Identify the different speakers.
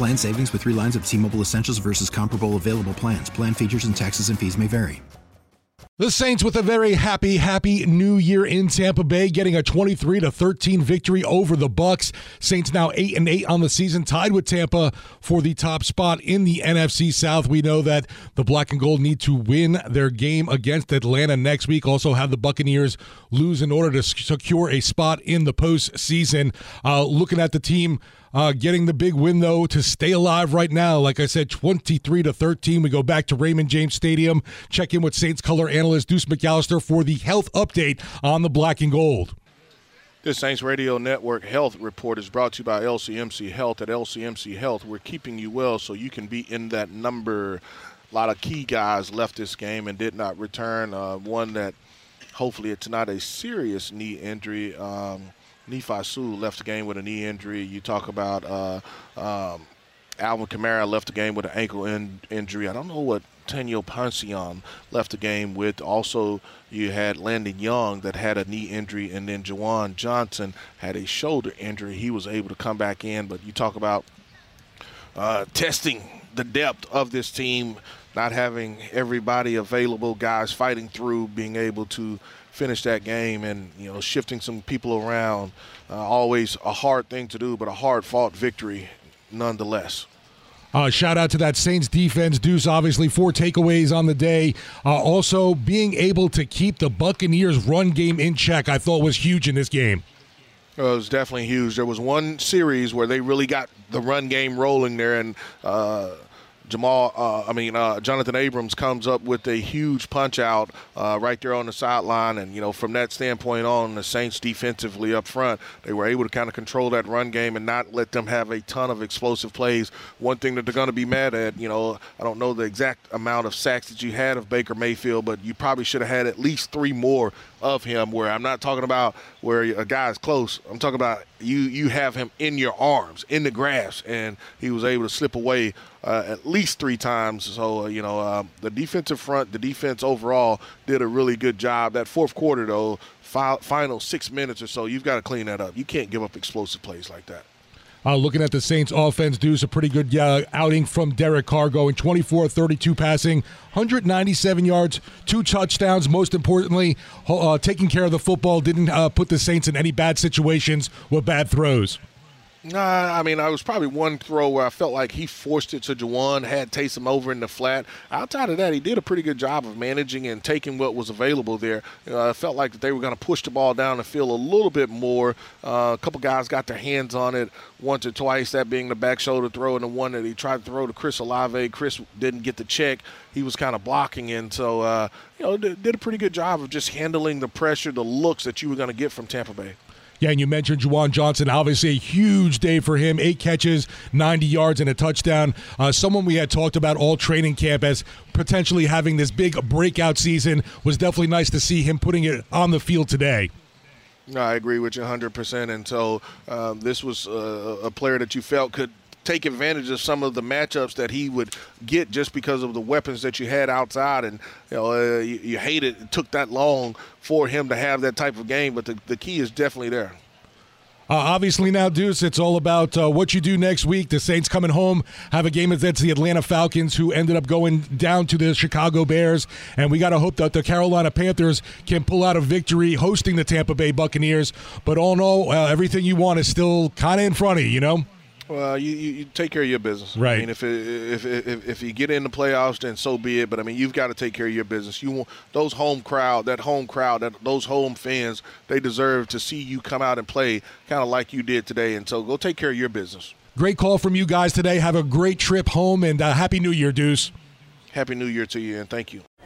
Speaker 1: Plan savings with three lines of T Mobile Essentials versus comparable available plans. Plan features and taxes and fees may vary.
Speaker 2: The Saints with a very happy, happy new year in Tampa Bay, getting a 23 to 13 victory over the Bucs. Saints now 8 and 8 on the season, tied with Tampa for the top spot in the NFC South. We know that the Black and Gold need to win their game against Atlanta next week. Also have the Buccaneers lose in order to secure a spot in the postseason. Uh, looking at the team uh, getting the big win though to stay alive right now. Like I said, 23 to 13. We go back to Raymond James Stadium. Check in with Saints color analyst Deuce McAllister for the health update on the black and gold.
Speaker 3: This Saints Radio Network Health Report is brought to you by LCMC Health. At LCMC Health, we're keeping you well so you can be in that number. A lot of key guys left this game and did not return. Uh, one that hopefully it's not a serious knee injury. Um, Nephi Sewell left the game with a knee injury. You talk about uh, um, Alvin Kamara left the game with an ankle in- injury. I don't know what Tanoh Kpassagnon left the game with. Also, you had Landon Young that had a knee injury, and then Juwan Johnson had a shoulder injury. He was able to come back in, but you talk about uh, testing the depth of this team, not having everybody available, guys fighting through, being able to finish that game and you know shifting some people around. Uh, always a hard thing to do, but a hard fought victory nonetheless.
Speaker 2: Uh, shout out to that Saints defense, Deuce. Obviously, four takeaways on the day. Uh, also, being able to keep the Buccaneers' run game in check, I thought was huge in this game.
Speaker 3: it was definitely huge. There was one series where they really got the run game rolling there, and uh, Jamal, uh, I mean, uh, Jonathan Abrams comes up with a huge punch out uh, right there on the sideline. And, you know, from that standpoint on, the Saints defensively up front, they were able to kind of control that run game and not let them have a ton of explosive plays. One thing that they're going to be mad at, you know, I don't know the exact amount of sacks that you had of Baker Mayfield, but you probably should have had at least three more of him where I'm not talking about where a guy's close. I'm talking about you you have him in your arms, in the grass, and he was able to slip away uh, at least three times. So, uh, you know, uh, the defensive front, the defense overall did a really good job. That fourth quarter, though, fi- final six minutes or so, you've got to clean that up. You can't give up explosive plays like that.
Speaker 2: Uh, looking at the Saints offense, Deuce, a pretty good uh, outing from Derek Carr going 24 32 passing, 197 yards, two touchdowns. Most importantly, uh, taking care of the football, didn't uh, put the Saints in any bad situations with bad throws.
Speaker 3: Nah, I mean, I was probably one throw where I felt like he forced it to Juwan, had Taysom over in the flat. Outside of that, he did a pretty good job of managing and taking what was available there. I felt like they were going to push the ball down the field a little bit more. Uh, a couple guys got their hands on it once or twice, that being the back shoulder throw and the one that he tried to throw to Chris Olave. Chris didn't get the check. He was kind of blocking and so, uh, you know, did a pretty good job of just handling the pressure, the looks that you were going to get from Tampa Bay.
Speaker 2: Yeah, and you mentioned Juwan Johnson. Obviously, a huge day for him. Eight catches, 90 yards, and a touchdown. Uh, someone we had talked about all training camp as potentially having this big breakout season was definitely nice to see him putting it on the field today.
Speaker 3: No, I agree with you 100%. And so um, this was uh, a player that you felt could take advantage of some of the matchups that he would get just because of the weapons that you had outside. And you know, uh, you, you hate it. It took that long for him to have that type of game, but the, the key is definitely there.
Speaker 2: Uh, obviously, now, Deuce, it's all about uh, what you do next week. The Saints coming home have a game against the Atlanta Falcons, who ended up going down to the Chicago Bears. And we got to hope that the Carolina Panthers can pull out a victory hosting the Tampa Bay Buccaneers. But all in all, uh, everything you want is still kind of in front of you, you know?
Speaker 3: Well, you, you, take care of your business.
Speaker 2: Right.
Speaker 3: I mean, if, it, if, if if you get in the playoffs, then so be it. But I mean, you've got to take care of your business. You want those home crowd, that home crowd, that those home fans, they deserve to see you come out and play kind of like you did today. And so, go take care of your business.
Speaker 2: Great call from you guys today. Have a great trip home and uh, happy New Year, Deuce.
Speaker 3: Happy New Year to you, and thank you.